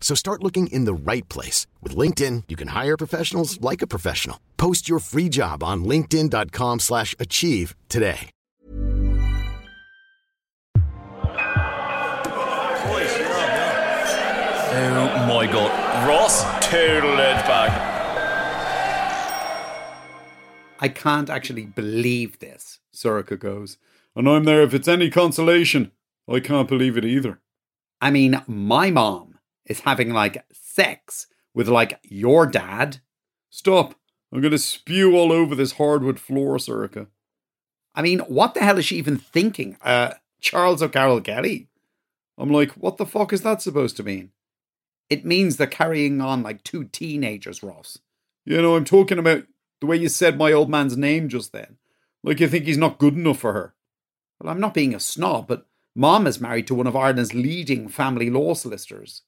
So start looking in the right place. With LinkedIn, you can hire professionals like a professional. Post your free job on linkedin.com slash achieve today. Oh my god. Ross total it back. I can't actually believe this, Sorcha goes. And I'm there if it's any consolation. I can't believe it either. I mean, my mom is having like sex with like your dad. Stop. I'm going to spew all over this hardwood floor, Sorcha. I mean, what the hell is she even thinking? Uh, Charles O'Carroll Kelly? I'm like, what the fuck is that supposed to mean? It means they're carrying on like two teenagers, Ross. You know, I'm talking about the way you said my old man's name just then. Like you think he's not good enough for her. Well, I'm not being a snob, but Mom is married to one of Ireland's leading family law solicitors.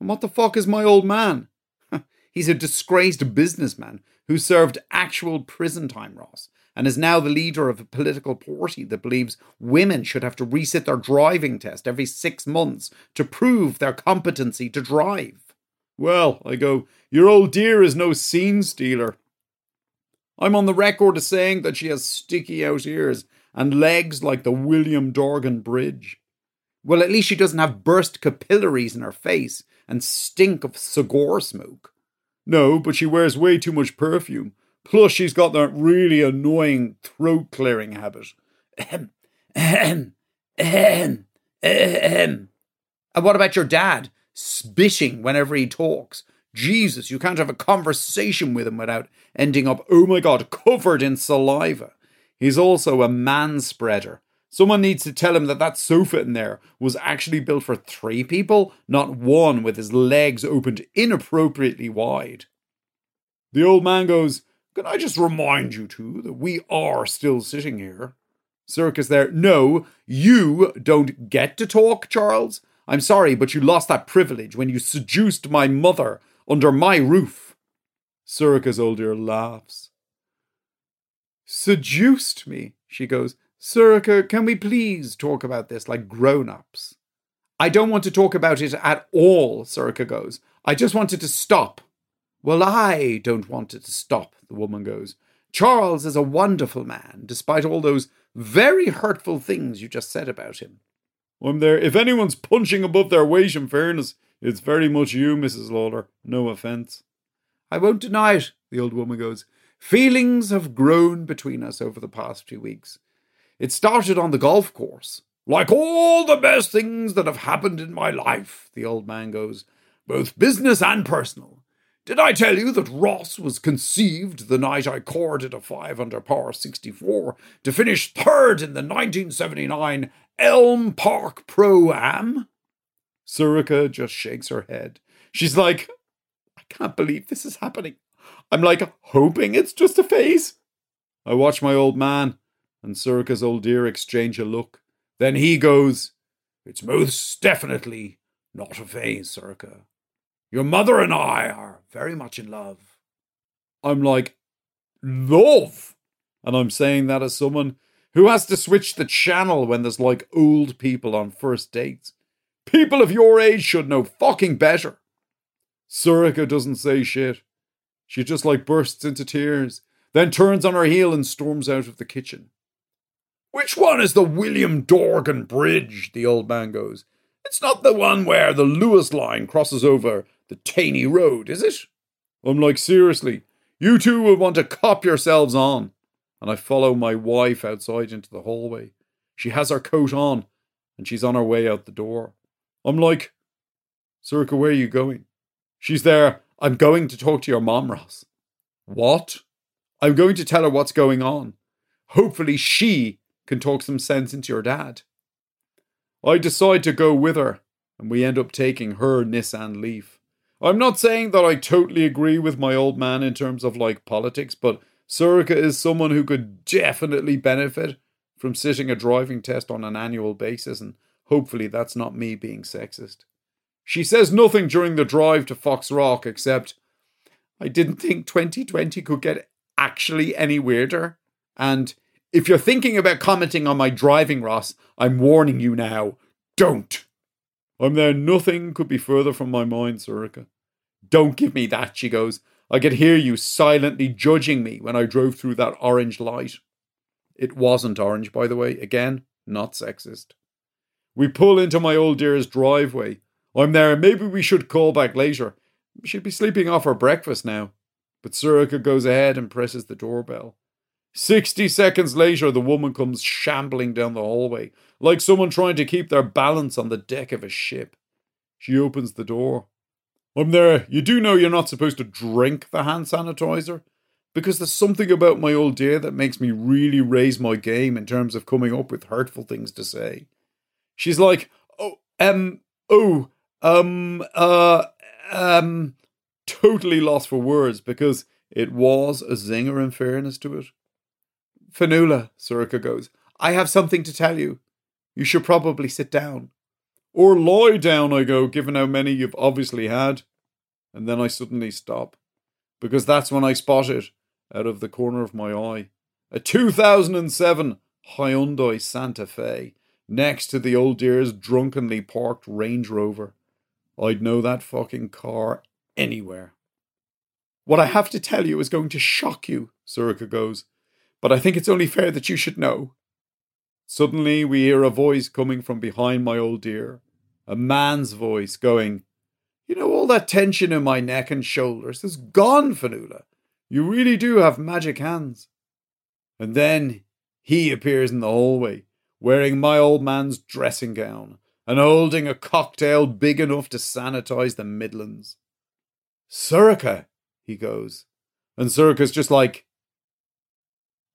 And what the fuck is my old man? he's a disgraced businessman who served actual prison time, Ross, and is now the leader of a political party that believes women should have to resit their driving test every six months to prove their competency to drive. Well, I go, your old dear is no scene stealer. I'm on the record as saying that she has sticky out ears and legs like the William Dargan Bridge. Well, at least she doesn't have burst capillaries in her face and stink of cigar smoke. No, but she wears way too much perfume. Plus, she's got that really annoying throat clearing habit. Ahem, ahem, ahem, ahem. And what about your dad? Spitting whenever he talks. Jesus, you can't have a conversation with him without ending up, oh my god, covered in saliva. He's also a man spreader. Someone needs to tell him that that sofa in there was actually built for three people, not one with his legs opened inappropriately wide. The old man goes, Can I just remind you two that we are still sitting here? Sorcha's there, no, you don't get to talk, Charles. I'm sorry, but you lost that privilege when you seduced my mother under my roof. Sorcha's old dear laughs. Seduced me, she goes. Sorcha, can we please talk about this like grown ups? I don't want to talk about it at all, Sorcha goes. I just wanted to stop. Well, I don't want it to stop, the woman goes. Charles is a wonderful man, despite all those very hurtful things you just said about him. I'm there. If anyone's punching above their weight in fairness, it's very much you, Mrs. Lalor. No offence. I won't deny it, the old woman goes. Feelings have grown between us over the past few weeks. It started on the golf course. Like all the best things that have happened in my life, the old man goes, both business and personal. Did I tell you that Ross was conceived the night I corded a 5 under par 64 to finish third in the 1979 Elm Park Pro Am? Sorcha just shakes her head. She's like, I can't believe this is happening. I'm like hoping it's just a phase. I watch my old man and Sorcha's old dear exchange a look. Then he goes, It's most definitely not a phase, Sorcha. Your mother and I are very much in love. I'm like, Love? And I'm saying that as someone who has to switch the channel when there's like old people on first dates. People of your age should know fucking better. Sorcha doesn't say shit. She just like bursts into tears, then turns on her heel and storms out of the kitchen. Which one is the William Dargan Bridge? The old man goes. It's not the one where the Luas line crosses over the Taney Road, is it? I'm like, seriously, you two will want to cop yourselves on. And I follow my wife outside into the hallway. She has her coat on, and she's on her way out the door. I'm like, Sorcha, where are you going? She's there. I'm going to talk to your mom, Ross. What? I'm going to tell her what's going on. Hopefully, she can talk some sense into your dad. I decide to go with her, and we end up taking her Nissan Leaf. I'm not saying that I totally agree with my old man in terms of like politics, but Sorcha is someone who could definitely benefit from sitting a driving test on an annual basis, and hopefully that's not me being sexist. She says nothing during the drive to Foxrock except, I didn't think 2020 could get actually any weirder. And if you're thinking about commenting on my driving, Ross, I'm warning you now don't. I'm there, nothing could be further from my mind, Sorcha. Don't give me that, she goes. I could hear you silently judging me when I drove through that orange light. It wasn't orange, by the way. Again, not sexist. We pull into my old dear's driveway. I'm there. Maybe we should call back later. She'd be sleeping off her breakfast now. But Sorcha goes ahead and presses the doorbell. Sixty seconds later, the woman comes shambling down the hallway, like someone trying to keep their balance on the deck of a ship. She opens the door. I'm there. You do know you're not supposed to drink the hand sanitizer? Because there's something about my old dear that makes me really raise my game in terms of coming up with hurtful things to say. She's like, oh, um, oh, um, uh, um, totally lost for words because it was a zinger in fairness to it. Fionnuala, Sorcha goes, I have something to tell you. You should probably sit down. Or lie down, I go, given how many you've obviously had. And then I suddenly stop, because that's when I spot it out of the corner of my eye. A 2007 Hyundai Santa Fe next to the old dear's drunkenly parked Range Rover. I'd know that fucking car anywhere. What I have to tell you is going to shock you, Sorcha goes, but I think it's only fair that you should know. Suddenly we hear a voice coming from behind my old dear a man's voice going, You know, all that tension in my neck and shoulders is gone, Fionnuala. You really do have magic hands. And then he appears in the hallway, wearing my old man's dressing gown and holding a cocktail big enough to sanitize the Midlands. Sorcha, he goes. And Sorcha's just like,